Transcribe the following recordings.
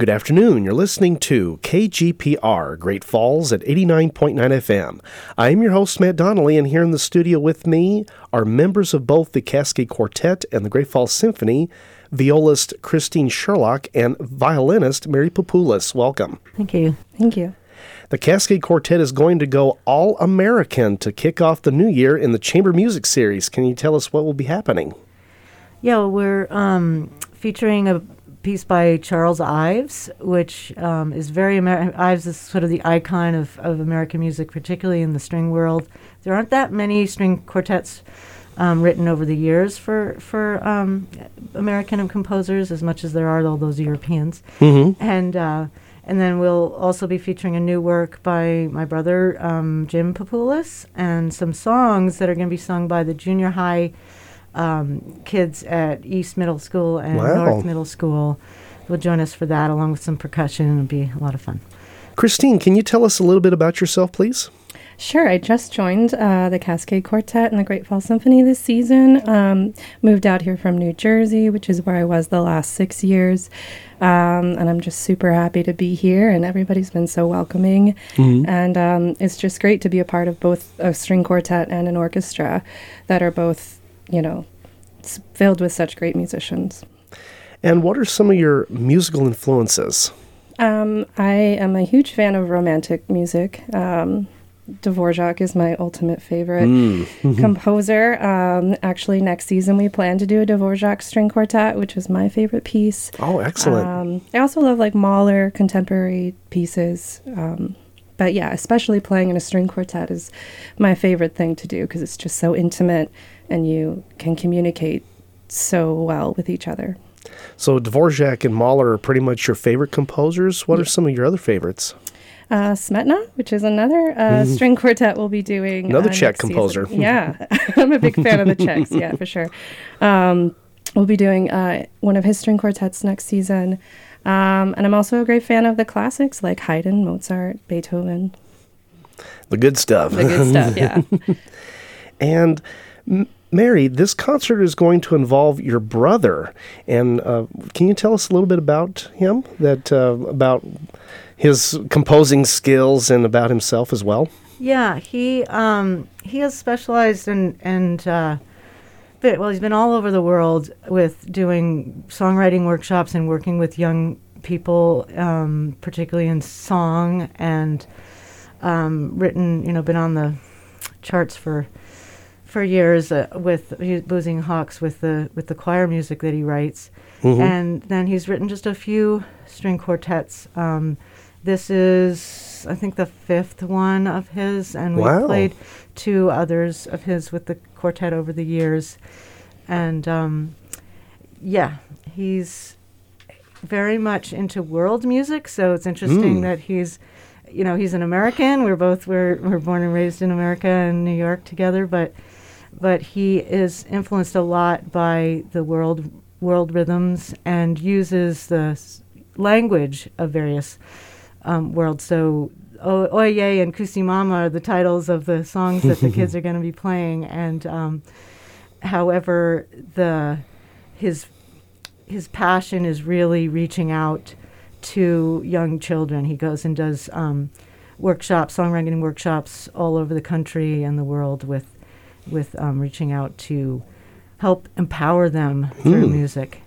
Good afternoon. You're listening to KGPR, Great Falls at 89.9 FM. I am your host, Matt Donnelly, and here in the studio with me are members of both the Cascade Quartet and the Great Falls Symphony, violist Christine Sherlock and violinist Mary Papoulis. Welcome. Thank you. Thank you. The Cascade Quartet is going to go all American to kick off the new year in the Chamber Music Series. Can you tell us what will be happening? Yeah, well, we're um, featuring a piece by Charles Ives, which um, is very Amer- Ives is sort of the icon of, of American music, particularly in the string world. There aren't that many string quartets um, written over the years for for um, American composers, as much as there are all those Europeans. Mm-hmm. And uh, and then we'll also be featuring a new work by my brother um, Jim Papoulis and some songs that are going to be sung by the junior high um, kids at East Middle School and Wow. North Middle School will join us for that, along with some percussion. It'll be a lot of fun. Christine, can you tell us a little bit about yourself, please? Sure, I just joined uh, the Cascade Quartet and the Great Falls Symphony this season. Um, moved out here from New Jersey, which is where I was the last six years. Um, and I'm just super happy to be here, and everybody's been so welcoming. And um, it's just great to be a part of both a string quartet and an orchestra that are both, you know, s- filled with such great musicians. And what are some of your musical influences? Um, I am a huge fan of romantic music. Um, Dvorak is my ultimate favorite composer. Um, actually, next season we plan to do a Dvorak string quartet, which is my favorite piece. Oh, excellent. Um, I also love like Mahler contemporary pieces. Um, but yeah, especially playing in a string quartet is my favorite thing to do because it's just so intimate and you can communicate so well with each other. so Dvorak and Mahler are pretty much your favorite composers. What are some of your other favorites? Uh, Smetana, which is another uh, string quartet we'll be doing. Another uh, Czech composer. Yeah, I'm a big fan of the Czechs. Yeah, for sure. Um, we'll be doing uh, one of his string quartets next season. Um, and I'm also a great fan of the classics like Haydn, Mozart, Beethoven. The good stuff. The good stuff, yeah. And M- Mary, this concert is going to involve your brother, and uh, can you tell us a little bit about him? That uh, about his composing skills and about himself as well. Yeah, he um, he has specialized in and uh, bit, well, he's been all over the world with doing songwriting workshops and working with young people, um, particularly in song, and um, written, you know, been on the charts for for years uh, with Boosey & Hawkes with the with the choir music that he writes, and then he's written just a few string quartets. Um, this is, I think, the fifth one of his, and we Wow. played two others of his with the quartet over the years, and um, yeah, he's very much into world music. So it's interesting Mm. that he's, you know, he's an American. We're both we're we're born and raised in America and New York together, but but he is influenced a lot by the world world rhythms and uses the s- language of various um, worlds. So. O- Oye and Kusimama are the titles of the songs that the kids are going to be playing, and um, however, the his his passion is really reaching out to young children. He goes and does um, workshops, songwriting workshops all over the country and the world with with um, reaching out to help empower them through Hmm. music.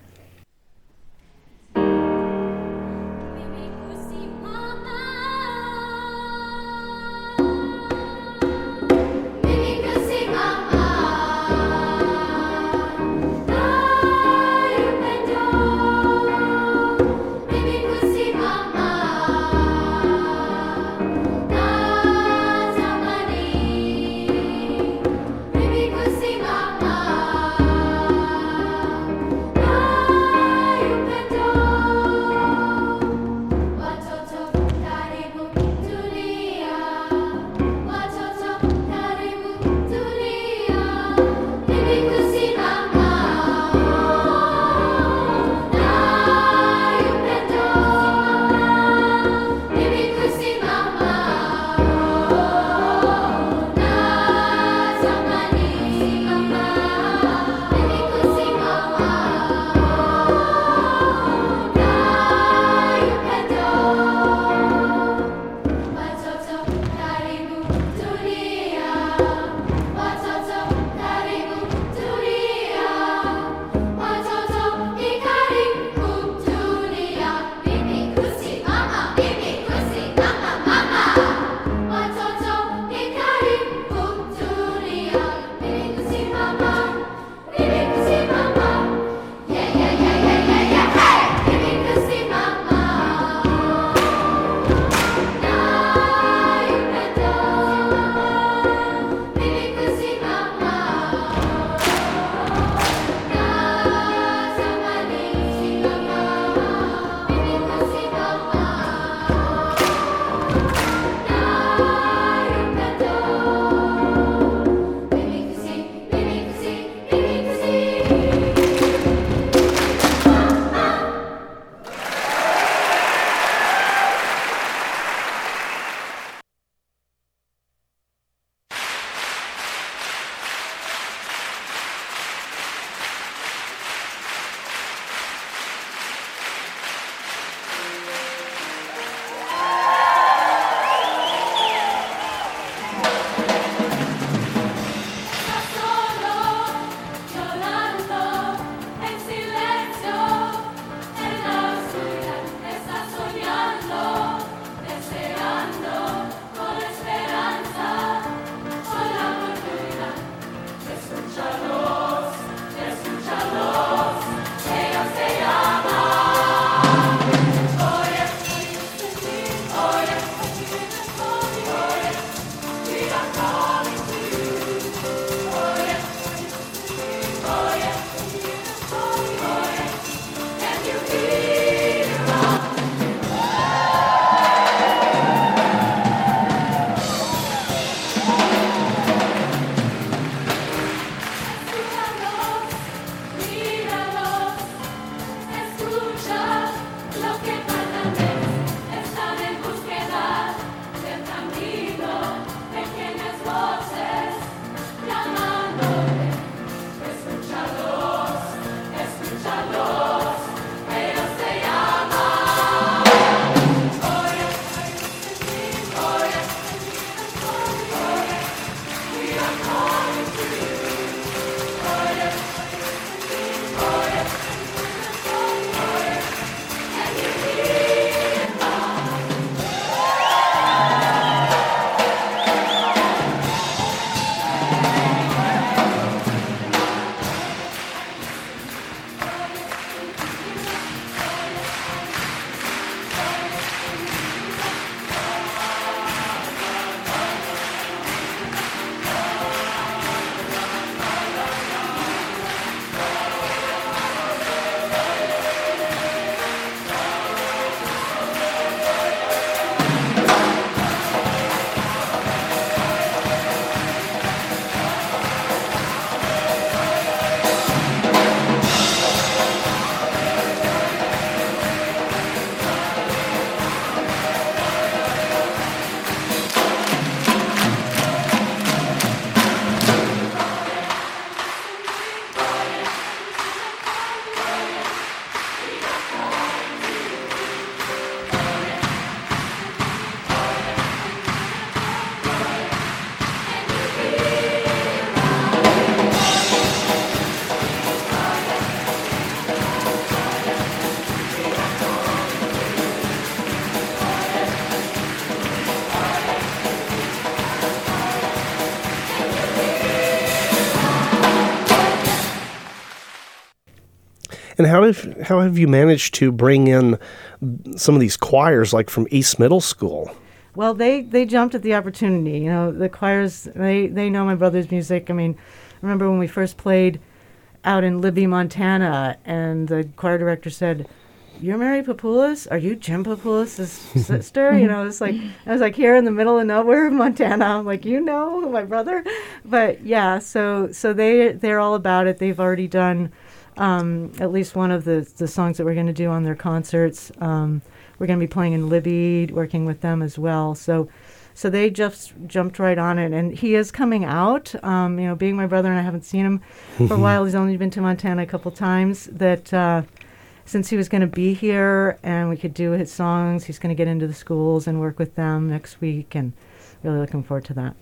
And how have how have you managed to bring in some of these choirs, like from East Middle School? Well, they they jumped at the opportunity. You know, the choirs they they know my brother's music. I mean, I remember when we first played out in Libby, Montana, and the choir director said, "You're Mary Papoulis? Are you Jim Papoulis' sister?" you know, it's like I was like here in the middle of nowhere, Montana. I'm like, you know, my brother. But yeah, so so they they're all about it. They've already done um, at least one of the the songs that we're going to do on their concerts. Um, we're going to be playing in Libby, working with them as well. So so they just jumped right on it, and he is coming out. Um, you know, being my brother, and I haven't seen him for a while. He's only been to Montana a couple times. That uh, since he was going to be here and we could do his songs, he's going to get into the schools and work with them next week, and really looking forward to that.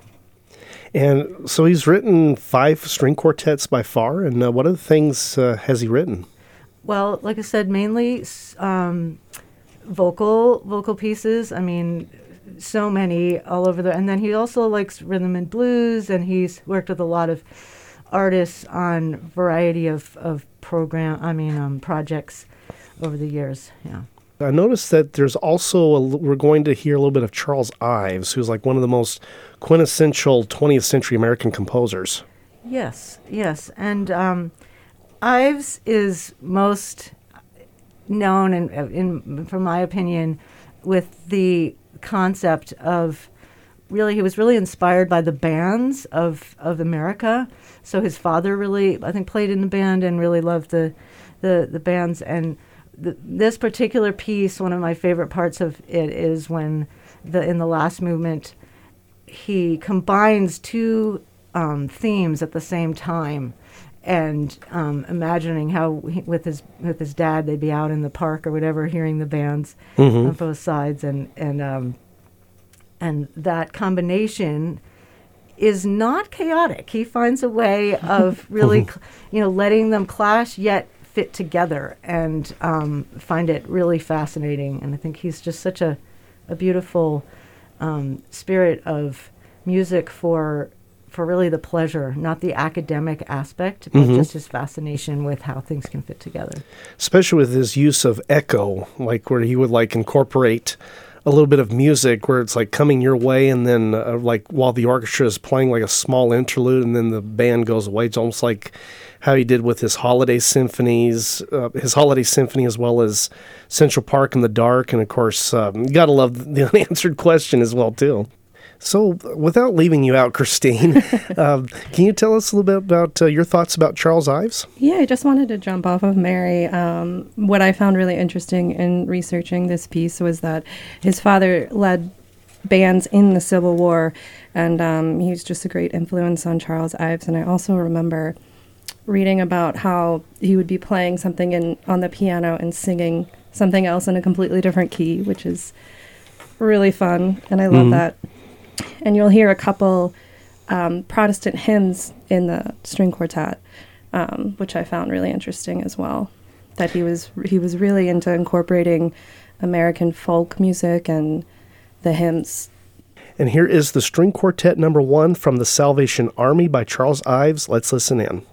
And so he's written five string quartets by far. And uh, what other things uh, has he written? Well, like I said, mainly um, vocal vocal pieces. I mean, so many all over the. And then he also likes rhythm and blues, and he's worked with a lot of artists on variety of of program. I mean, um, projects over the years. Yeah. I noticed that there's also a, we're going to hear a little bit of Charles Ives, who's like one of the most quintessential 20th century American composers. Yes, yes, and um, Ives is most known, in, in, from my opinion, with the concept of really he was really inspired by the bands of of America. So his father really, I think, played in the band and really loved the the, the bands. And this particular piece, one of my favorite parts of it is when the in the last movement he combines two um, themes at the same time and um, imagining how he, with his with his dad they'd be out in the park or whatever hearing the bands mm-hmm. on both sides and and um, and that combination is not chaotic. He finds a way of really, you know, letting them clash yet fit together and um, find it really fascinating. And I think he's just such a, a beautiful um, spirit of music for for really the pleasure, not the academic aspect, but mm-hmm. just his fascination with how things can fit together. Especially with his use of echo, like where he would like incorporate a little bit of music where it's like coming your way and then uh, like while the orchestra is playing like a small interlude and then the band goes away it's almost like how he did with his holiday symphonies uh, his holiday symphony as well as central park in the dark and of course um, you gotta love the unanswered question as well too so, without leaving you out, Christine, um, can you tell us a little bit about uh, your thoughts about Charles Ives? Yeah, I just wanted to jump off of Mary. Um, what I found really interesting in researching this piece was that his father led bands in the Civil War, and um, he was just a great influence on Charles Ives. And I also remember reading about how he would be playing something in on the piano and singing something else in a completely different key, which is really fun, and I love mm-hmm. that and you'll hear a couple um, Protestant hymns in the string quartet, um, which I found really interesting as well. That he was he was really into incorporating American folk music and the hymns. And here is the string quartet number one from the Salvation Army by Charles Ives. Let's listen in.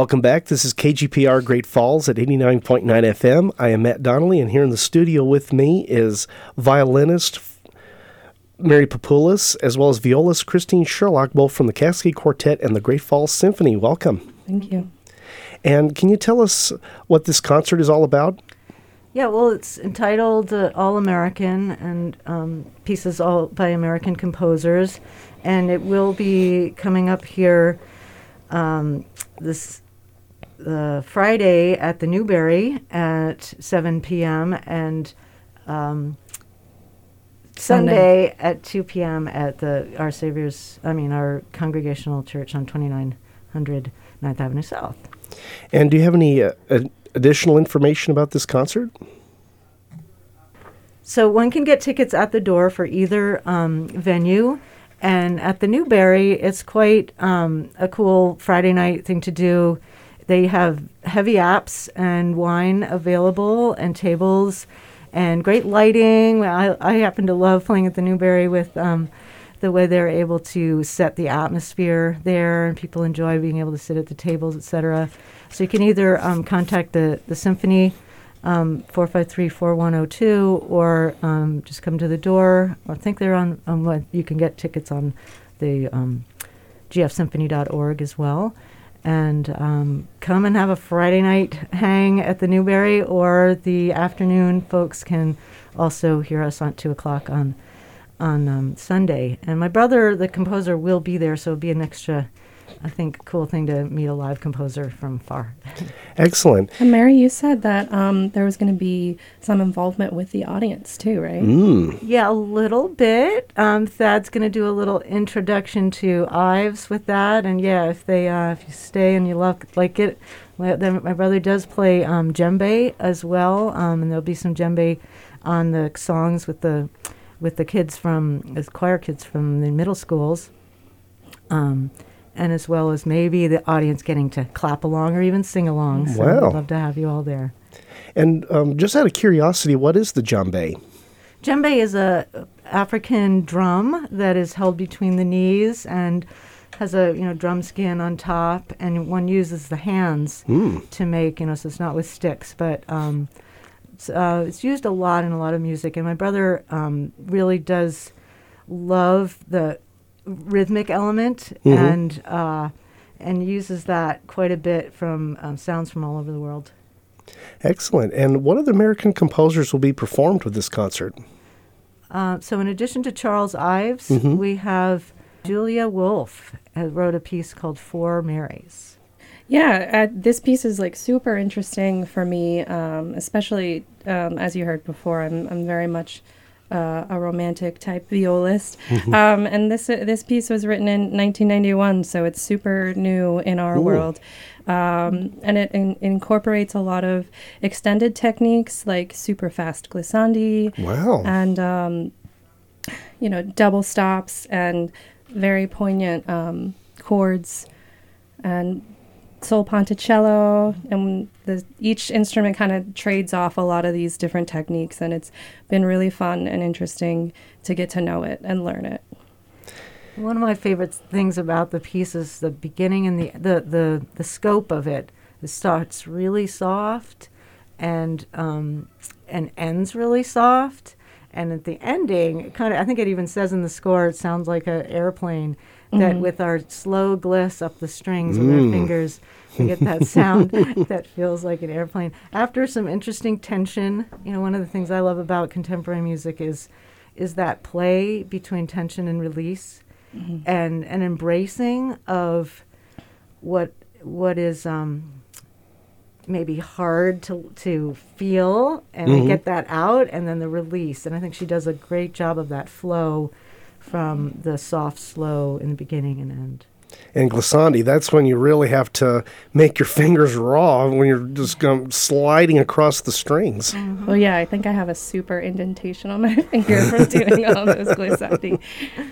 Welcome back. This is KGPR Great Falls at 89.9 FM. I am Matt Donnelly, and here in the studio with me is violinist Mary Papoulis, as well as violist Christine Sherlock, both from the Cascade Quartet and the Great Falls Symphony. Welcome. Thank you. And can you tell us what this concert is all about? Yeah, well, it's entitled uh, All American and um, pieces all by American composers, and it will be coming up here um, this uh, Friday at the Newberry at 7 p.m. and um, Sunday at 2 p.m. at the Our Savior's, I mean, our Congregational Church on 2900 9th Avenue South. And do you have any uh, ad- additional information about this concert? So one can get tickets at the door for either um, venue. And at the Newberry, it's quite um, a cool Friday night thing to do. They have heavy apps and wine available and tables and great lighting. I, I happen to love playing at the Newberry with um, the way they're able to set the atmosphere there and people enjoy being able to sit at the tables, etc. So you can either um, contact the, the symphony um, 453-4102 or um, just come to the door. I think they're on, on what you can get tickets on the um, gfsymphony.org as well. And um, come and have a Friday night hang at the Newberry, or the afternoon folks can also hear us on 2 o'clock on, on um, Sunday. And my brother, the composer, will be there, so it'll be an extra, I think, cool thing to meet a live composer from far. Excellent. And Mary, you said that um, there was going to be some involvement with the audience too, right? Mm. Yeah, a little bit. Um, Thad's going to do a little introduction to Ives with that, and yeah, if they uh, if you stay and you love like it, well, then my brother does play um, djembe as well, um, and there'll be some djembe on the songs with the with the kids from as choir kids from the middle schools. Um, and as well as maybe the audience getting to clap along or even sing along. So Wow. I'd love to have you all there. And um, just out of curiosity, what is the djembe? Djembe is a African drum that is held between the knees and has a you know drum skin on top, and one uses the hands Mm. to make you know so it's not with sticks, but um, it's, uh, it's used a lot in a lot of music. And my brother um, really does love the rhythmic element Mhm. and uh, and uses that quite a bit from um, sounds from all over the world. Excellent. And what other American composers will be performed with this concert? Uh, so, in addition to Charles Ives, Mhm. we have Julia Wolfe uh, wrote a piece called Four Marys. Yeah, uh, this piece is like super interesting for me, um, especially um, as you heard before. I'm I'm very much uh, a romantic type violist, um, and this uh, this piece was written in 1991, so it's super new in our Ooh. world, um, and it in- incorporates a lot of extended techniques like super fast glissandi Wow. and um, you know double stops and very poignant um, chords and sul ponticello and the, each instrument kind of trades off a lot of these different techniques and it's been really fun and interesting to get to know it and learn it One of my favorite things about the piece is the beginning and the the the, the scope of it. It starts really soft, and um, and ends really soft, and at the ending, kind of I think it even says in the score, it sounds like an airplane. That Mhm. with our slow gliss up the strings with our Mm. fingers, we get that sound that feels like an airplane. After some interesting tension, you know, one of the things I love about contemporary music is is that play between tension and release and an embracing of what what is um, maybe hard to to feel and Mhm. get that out and then the release and I think she does a great job of that flow from the soft slow in the beginning and end. And glissandi, that's when you really have to make your fingers raw when you're just um, sliding across the strings. well yeah i think i have a super indentation on my finger from doing all those glissandi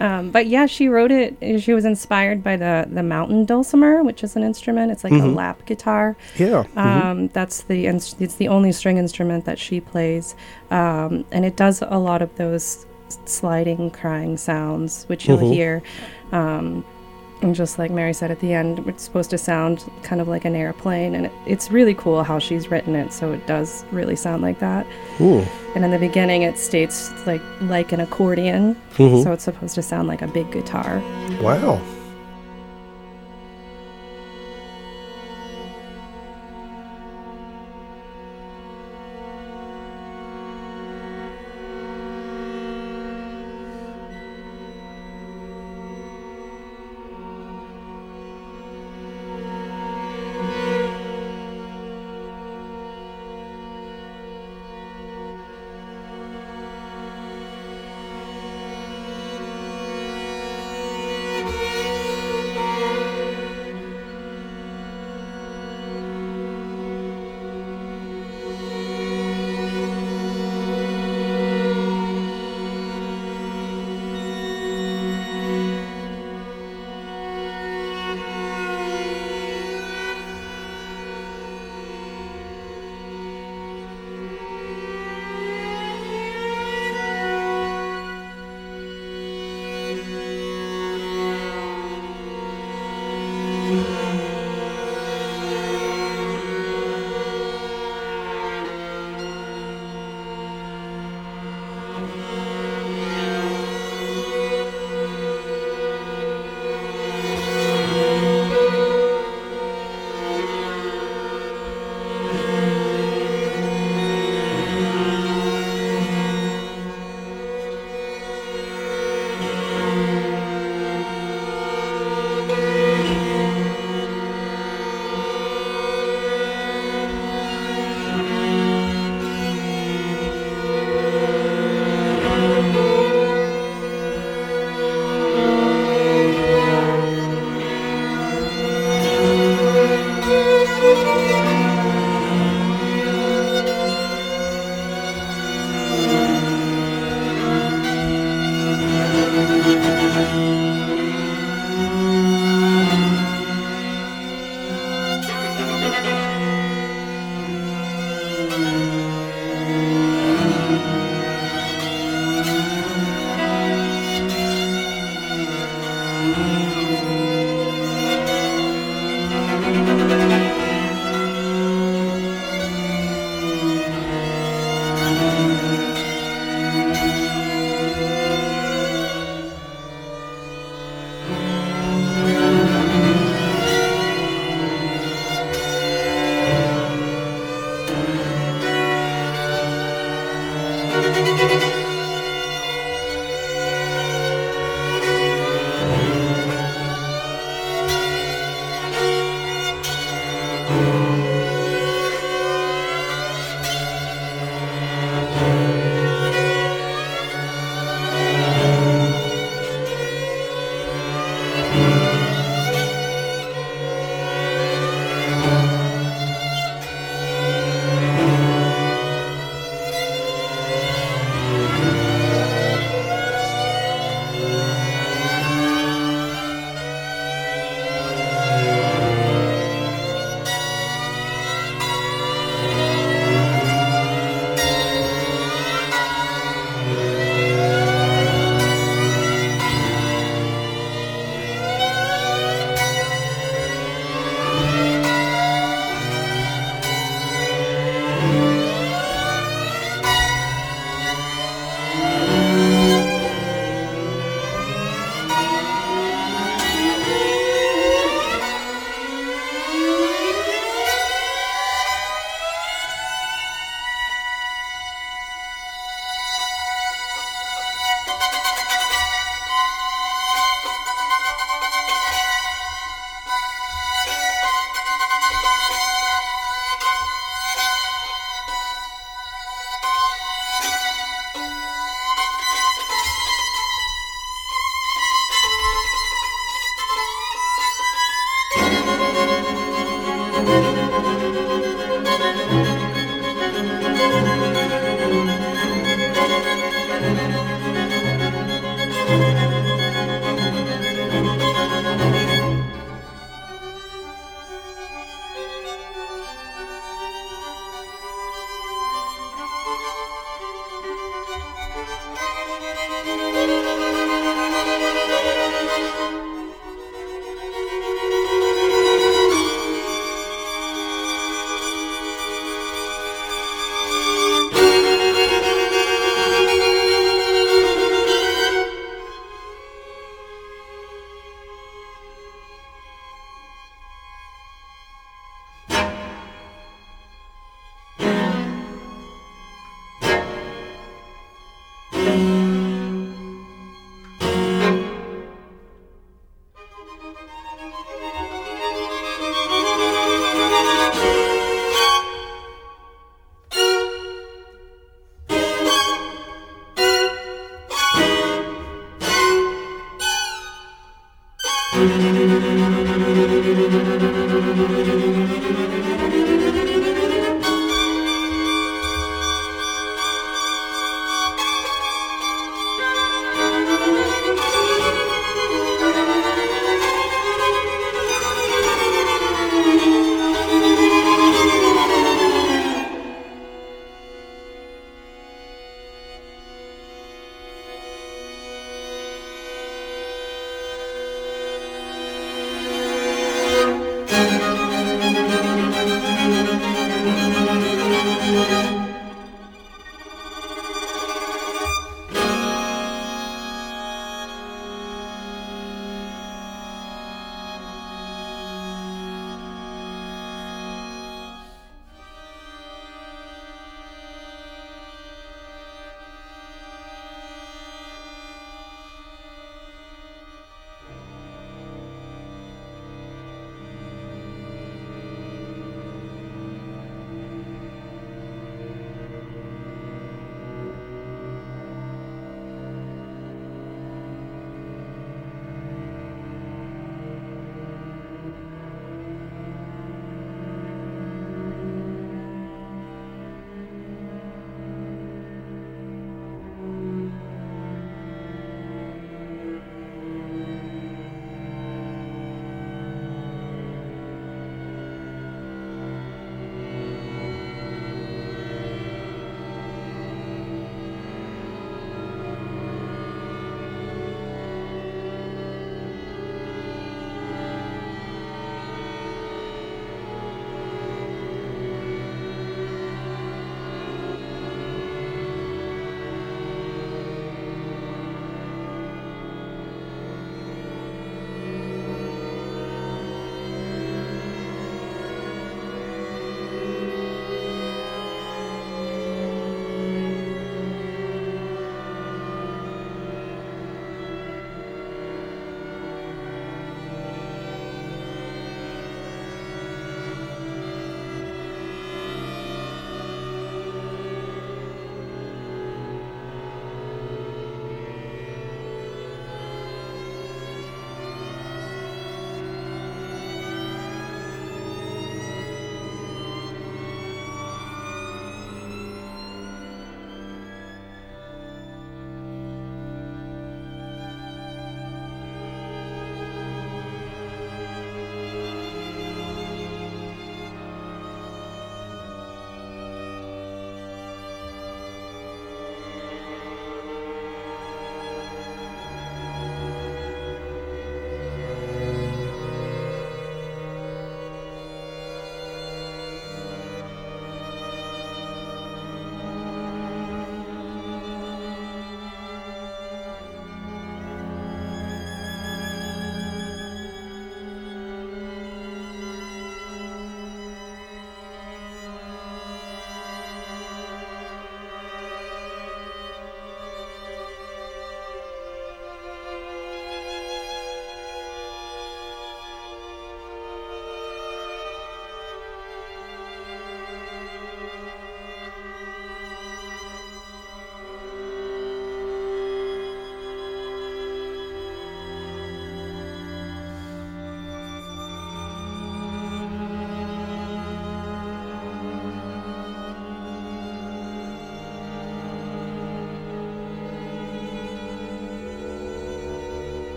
um, but yeah she wrote it she was inspired by the the mountain dulcimer which is an instrument it's like a Mhm. lap guitar Yeah. mhm. Um, that's the inst- it's the only string instrument that she plays, um, and it does a lot of those s- sliding, crying sounds, which you'll Mhm. hear. Um, And just like Mary said at the end, it's supposed to sound kind of like an airplane. And it, it's really cool how she's written it. So it does really sound like that. Ooh. And in the beginning, it states like like an accordion. Mhm. So it's supposed to sound like a big guitar. Wow.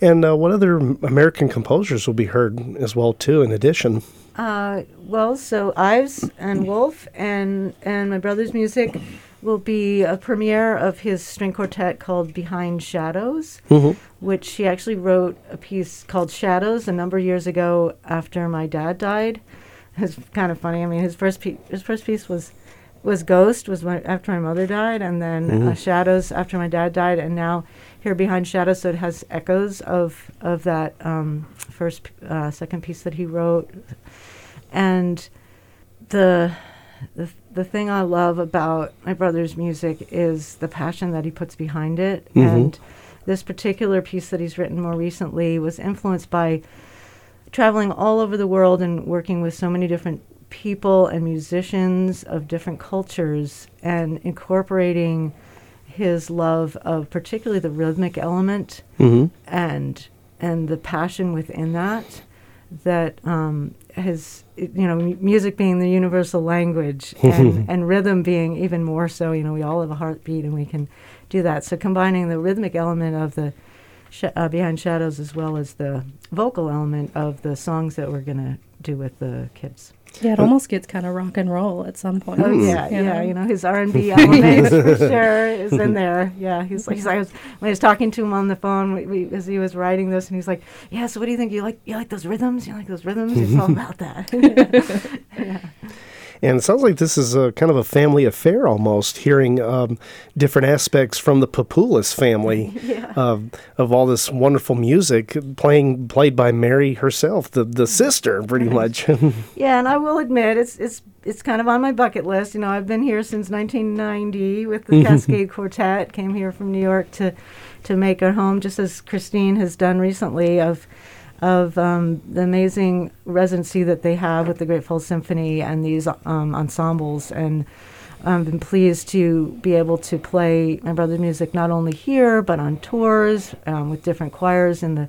And uh, what other American composers will be heard as well too? In addition, uh, well, so Ives and Wolfe and and my brother's music will be a premiere of his string quartet called Behind Shadows, mm-hmm. which he actually wrote a piece called Shadows a number of years ago after my dad died. It's kind of funny. I mean, his first pe- his first piece was was Ghost was my, after my mother died, and then Mhm. uh, Shadows after my dad died, and now here behind Shadows, so it has echoes of of that um, first uh, second piece that he wrote, and the the the thing I love about my brother's music is the passion that he puts behind it, Mhm. and this particular piece that he's written more recently was influenced by traveling all over the world and working with so many different people and musicians of different cultures and incorporating his love of particularly the rhythmic element mm-hmm. and and the passion within that that um, has you know mu- music being the universal language and, and rhythm being even more so you know we all have a heartbeat and we can do that so combining the rhythmic element of the sh- uh, behind shadows as well as the vocal element of the songs that we're going to do with the kids Yeah, it almost gets kind of rock and roll at some point. Oh yeah, you yeah. know? You know his R and B element for sure is in there. Yeah, he's like, he's like I was, when I was talking to him on the phone we, we, as he was writing this, and he's like, "Yeah, so what do you think? You like you like those rhythms? You like those rhythms? It's all about that." yeah. And it sounds like this is a kind of a family affair almost, hearing um, different aspects from the Papoulis family Yeah. of of all this wonderful music playing played by Mary herself, the the mm-hmm. sister, pretty mm-hmm. much. Yeah, and I will admit it's it's it's kind of on my bucket list. You know, I've been here since 1990 with the mm-hmm. Cascade Quartet. Came here from New York to to make our home, just as Christine has done recently of of um, the amazing residency that they have with the Great Falls Symphony and these um, ensembles. And I've been pleased to be able to play my brother's music not only here but on tours um, with different choirs in the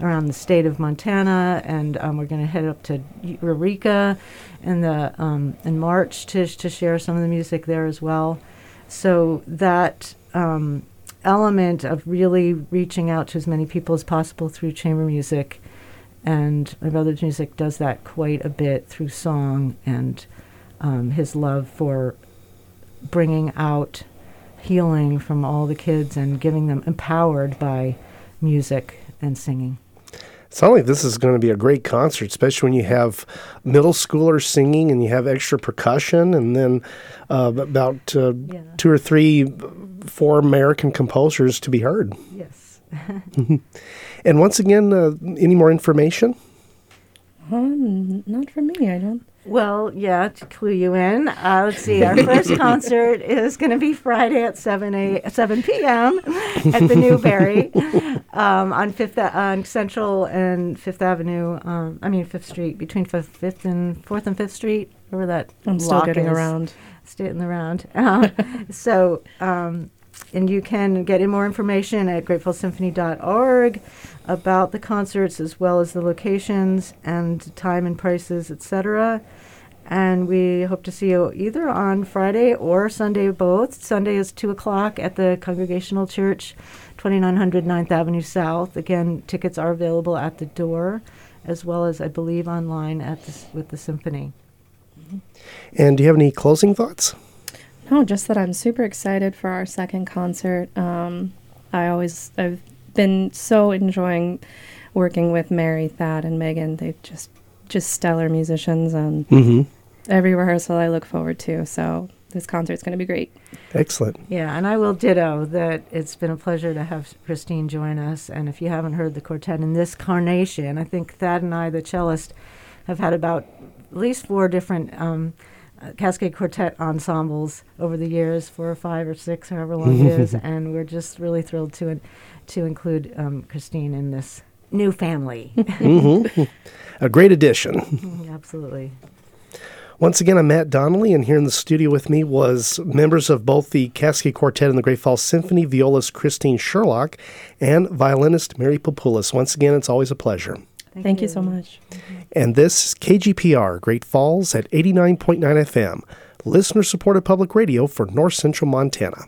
around the state of Montana, and um, we're going to head up to Eureka in the um, in March to to share some of the music there as well. So that um, element of really reaching out to as many people as possible through chamber music, and my brother's music does that quite a bit through song and um, his love for bringing out healing from all the kids and giving them empowered by music and singing. Sounds like this is going to be a great concert, especially when you have middle schoolers singing and you have extra percussion, and then uh, about uh, Yeah. two or three, four American composers to be heard. Yes. And once again, uh, any more information? Um, not for me. I don't. Well, yeah, to clue you in, uh, let's see. Our first concert is going to be Friday at 7 a 7 p.m. at the Newberry um, on Fifth A- on Central and Fifth Avenue. Um, I mean Fifth Street between Fifth, Fifth and Fourth and Fifth Street. Where that I'm still block getting is. around. Staying around. Um, so, um, and you can get in more information at gratefulsymphony.org about the concerts as well as the locations and time and prices, etc. And we hope to see you either on Friday or Sunday, both. Sunday is 2 o'clock at the Congregational Church, 2900 9th Avenue South. Again, tickets are available at the door, as well as, I believe, online at the, with the symphony. And do you have any closing thoughts? No, just that I'm super excited for our second concert. Um, I always I've been so enjoying working with Mary, Thad, and Megan. They're just just stellar musicians, and Mm-hmm. every rehearsal I look forward to. So this concert's going to be great. Excellent. Yeah, and I will ditto that it's been a pleasure to have Christine join us. And if you haven't heard the quartet in this carnation, I think Thad and I, the cellist, have had about at least four different um, uh, Cascade Quartet ensembles over the years, four or five or six, however long it is. And we're just really thrilled to in- to include um, Christine in this new family. hmm A great addition. Absolutely. Once again, I'm Matt Donnelly, and here in the studio with me was members of both the Cascade Quartet and the Great Falls Symphony, violist Christine Sherlock, and violinist Mary Papoulis. Once again, it's always a pleasure. Thank, you so much. And this is KGPR, Great Falls at 89.9 FM, listener supported public radio for North Central Montana.